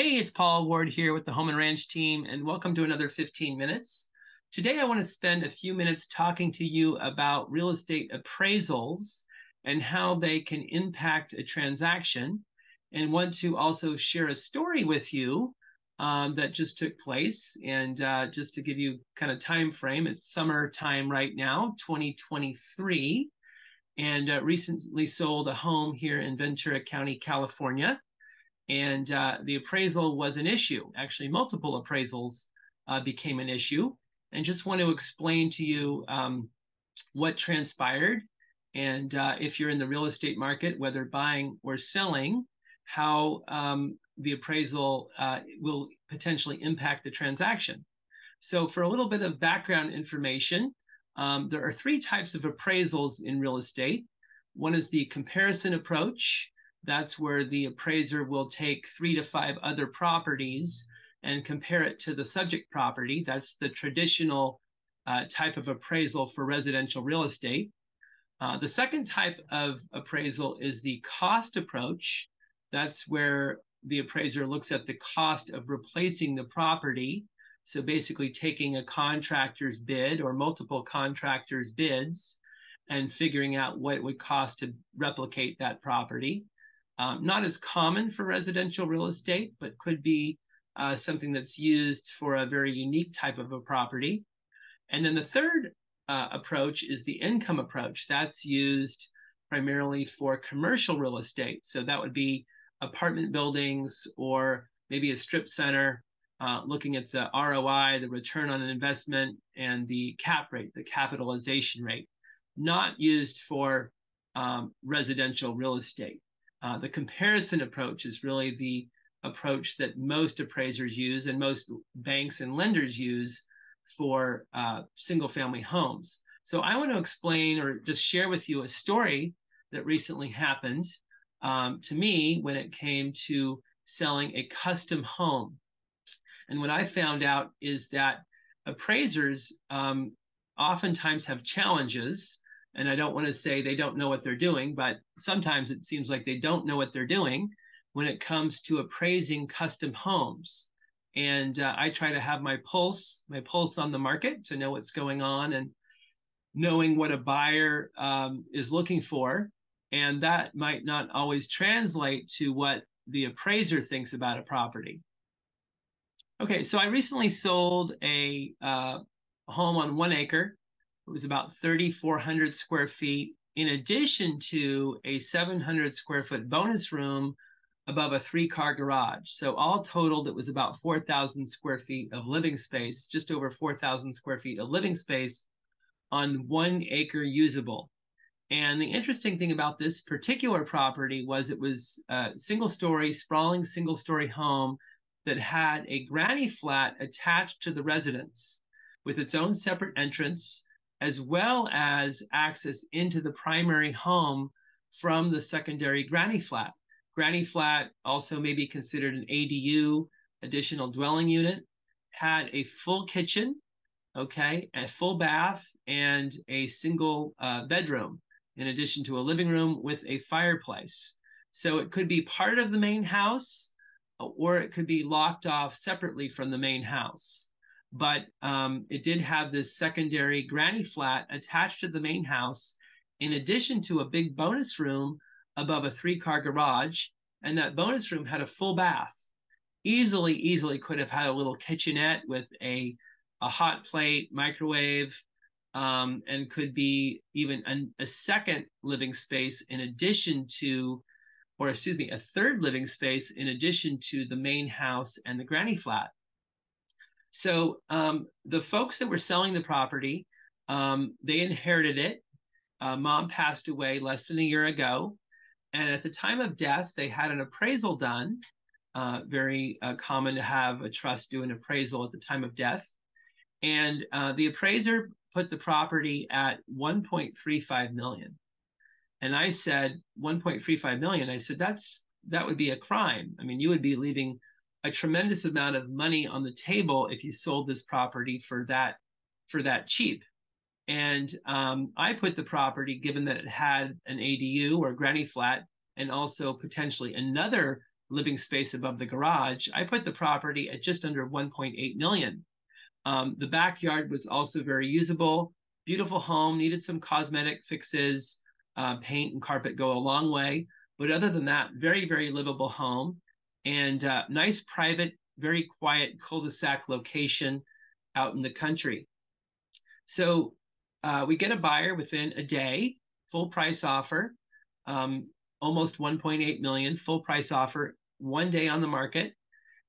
Hey, it's Paul Ward here with the Home and Ranch team, and welcome to another 15 minutes. Today, I want to spend a few minutes talking to you about real estate appraisals and how they can impact a transaction, and want to also share a story with you um, that just took place. And uh, just to give you kind of time frame, it's summertime right now, 2023, and uh, recently sold a home here in Ventura County, California and uh, the appraisal was an issue. Actually, multiple appraisals uh, became an issue, and just want to explain to you um, what transpired, and uh, if you're in the real estate market, whether buying or selling, how um, the appraisal uh, will potentially impact the transaction. So, for a little bit of background information, um, there are three types of appraisals in real estate. One is the comparison approach, that's where the appraiser will take three to five other properties and compare it to the subject property. That's the traditional uh, type of appraisal for residential real estate. Uh, the second type of appraisal is the cost approach. That's where the appraiser looks at the cost of replacing the property. So basically taking a contractor's bid or multiple contractors' bids and figuring out what it would cost to replicate that property. Um, not as common for residential real estate, but could be uh, something that's used for a very unique type of a property. And then the third uh, approach is the income approach. That's used primarily for commercial real estate. So that would be apartment buildings or maybe a strip center, uh, looking at the ROI, the return on an investment, and the cap rate, the capitalization rate, not used for um, residential real estate. Uh, the comparison approach is really the approach that most appraisers use and most banks and lenders use for uh, single family homes. So I want to explain or just share with you a story that recently happened um, to me when it came to selling a custom home. And what I found out is that appraisers um, oftentimes have challenges and I don't want to say they don't know what they're doing, but sometimes it seems like they don't know what they're doing when it comes to appraising custom homes. And uh, I try to have my pulse, my pulse on the market to know what's going on and knowing what a buyer um, is looking for. And that might not always translate to what the appraiser thinks about a property. Okay, so I recently sold a uh, home on one acre it was about 3,400 square feet, in addition to a 700 square foot bonus room above a three car garage. So, all totaled, it was about 4,000 square feet of living space, just over 4,000 square feet of living space on one acre usable. And the interesting thing about this particular property was it was a single story, sprawling single story home that had a granny flat attached to the residence with its own separate entrance as well as access into the primary home from the secondary granny flat. Granny flat also may be considered an ADU, additional dwelling unit, had a full kitchen, okay, a full bath, and a single uh, bedroom, in addition to a living room with a fireplace. So it could be part of the main house, or it could be locked off separately from the main house but um, it did have this secondary granny flat attached to the main house, in addition to a big bonus room above a three car garage. And that bonus room had a full bath. Easily, easily could have had a little kitchenette with a, a hot plate, microwave, um, and could be even an, a second living space in addition to, or excuse me, a third living space in addition to the main house and the granny flat. So um, the folks that were selling the property, um, they inherited it. Uh, mom passed away less than a year ago. And at the time of death, they had an appraisal done. Uh, very uh, common to have a trust do an appraisal at the time of death. And uh, the appraiser put the property at 1.35 million. And I said 1.35 million. I said that's that would be a crime. I mean, you would be leaving a tremendous amount of money on the table if you sold this property for that for that cheap. And um, I put the property, given that it had an ADU or granny flat, and also potentially another living space above the garage. I put the property at just under 1.8 million. Um, the backyard was also very usable. Beautiful home, needed some cosmetic fixes. Uh, paint and carpet go a long way. But other than that, very, very livable home and uh, nice private, very quiet cul-de-sac location out in the country. So uh, we get a buyer within a day, full price offer, um, almost 1.8 million, full price offer, one day on the market.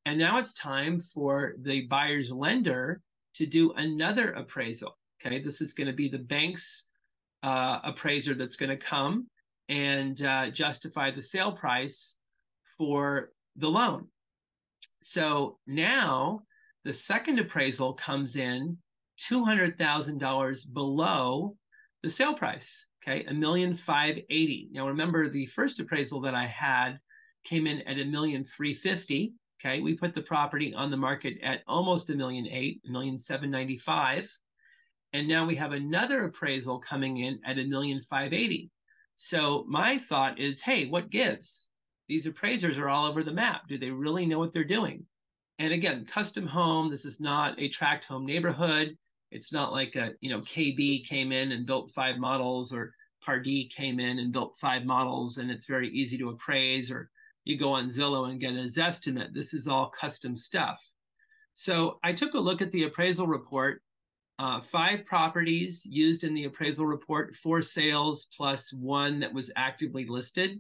And now it's time for the buyer's lender to do another appraisal. Okay, this is going to be the bank's uh, appraiser that's going to come and uh, justify the sale price for the loan. So now the second appraisal comes in $200,000 below the sale price. Okay, a million five eighty. Now remember the first appraisal that I had came in at a million three fifty. Okay, we put the property on the market at almost a million eight, a million seven ninety five, and now we have another appraisal coming in at a million five eighty. So my thought is, hey, what gives? These appraisers are all over the map. Do they really know what they're doing? And again, custom home. This is not a tract home neighborhood. It's not like a you know KB came in and built five models or Pardee came in and built five models, and it's very easy to appraise or you go on Zillow and get a Zestimate. This is all custom stuff. So I took a look at the appraisal report. Uh, five properties used in the appraisal report, four sales plus one that was actively listed.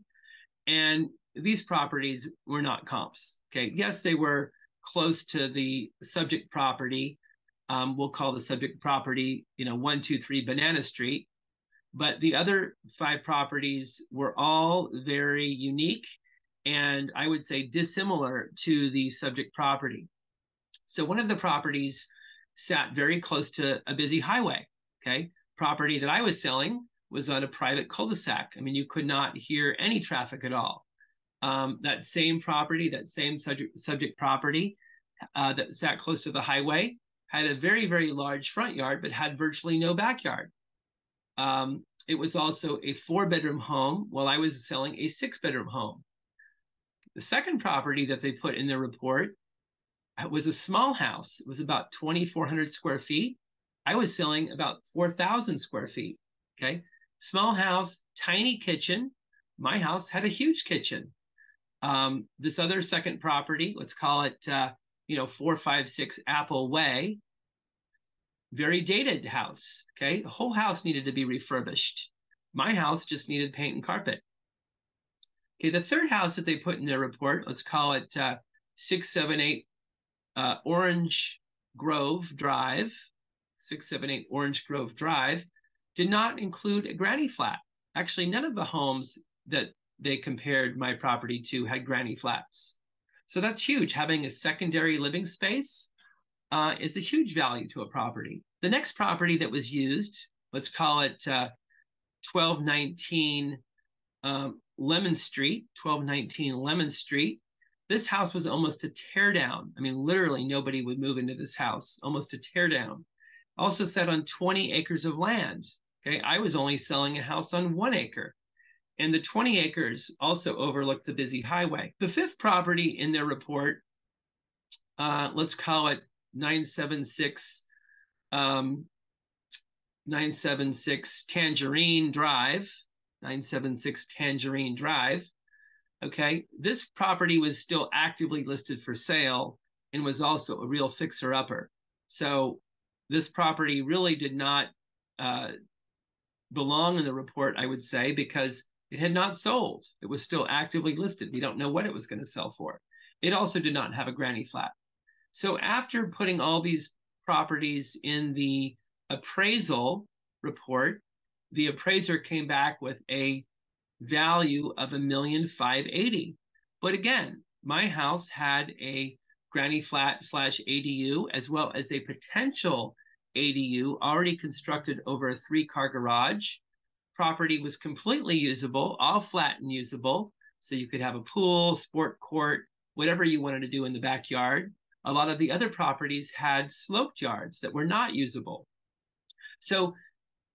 And these properties were not comps. Okay. Yes, they were close to the subject property. Um, we'll call the subject property, you know, one, two, three Banana Street. But the other five properties were all very unique and I would say dissimilar to the subject property. So one of the properties sat very close to a busy highway. Okay. Property that I was selling was on a private cul-de-sac. I mean, you could not hear any traffic at all. Um, that same property, that same subject, subject property uh, that sat close to the highway had a very, very large front yard, but had virtually no backyard. Um, it was also a four bedroom home while I was selling a six bedroom home. The second property that they put in their report uh, was a small house. It was about 2,400 square feet. I was selling about 4,000 square feet. Okay. Small house, tiny kitchen. My house had a huge kitchen. Um, this other second property, let's call it, uh, you know, 456 Apple Way, very dated house. Okay. The whole house needed to be refurbished. My house just needed paint and carpet. Okay, the third house that they put in their report, let's call it uh, 678 uh, Orange Grove Drive, 678 Orange Grove Drive, did not include a granny flat. Actually, none of the homes that they compared my property to had granny flats. So that's huge. Having a secondary living space uh, is a huge value to a property. The next property that was used, let's call it uh, 1219 um, Lemon Street, 1219 Lemon Street. This house was almost a tear down. I mean, literally nobody would move into this house, almost a tear down. Also set on 20 acres of land. Okay, I was only selling a house on one acre. And the 20 acres also overlooked the busy highway. The fifth property in their report, uh, let's call it 976 um, 976 Tangerine Drive. 976 Tangerine Drive. Okay, this property was still actively listed for sale and was also a real fixer upper. So this property really did not uh, belong in the report, I would say, because it had not sold. It was still actively listed. We don't know what it was going to sell for. It also did not have a granny flat. So after putting all these properties in the appraisal report, the appraiser came back with a value of a million five eighty. But again, my house had a granny flat slash ADU as well as a potential ADU already constructed over a three car garage. Property was completely usable, all flat and usable. So you could have a pool, sport court, whatever you wanted to do in the backyard. A lot of the other properties had sloped yards that were not usable. So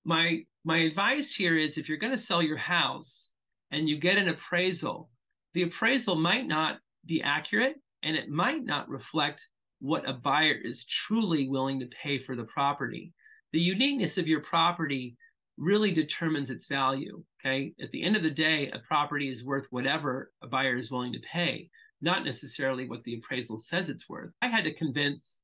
my my advice here is if you're going to sell your house and you get an appraisal, the appraisal might not be accurate and it might not reflect what a buyer is truly willing to pay for the property. The uniqueness of your property really determines its value. Okay. At the end of the day, a property is worth whatever a buyer is willing to pay, not necessarily what the appraisal says it's worth. I had to convince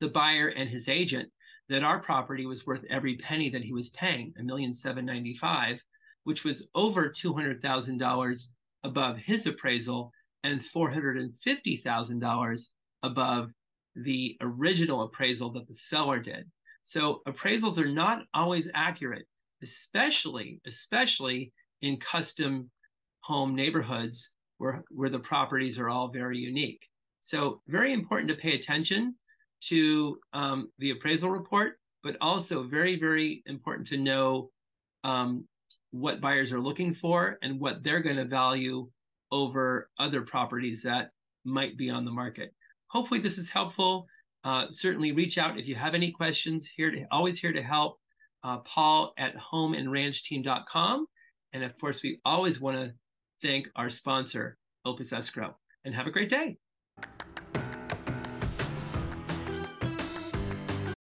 the buyer and his agent that our property was worth every penny that he was paying, a million seven ninety five, which was over two hundred thousand dollars above his appraisal and four hundred and fifty thousand dollars above the original appraisal that the seller did. So appraisals are not always accurate, especially especially in custom home neighborhoods where where the properties are all very unique. So very important to pay attention to um, the appraisal report, but also very, very important to know um, what buyers are looking for and what they're going to value over other properties that might be on the market. Hopefully, this is helpful. Uh, certainly, reach out if you have any questions. Here to always here to help. Uh, Paul at homeandranchteam.com, and of course, we always want to thank our sponsor, Opus Escrow. And have a great day.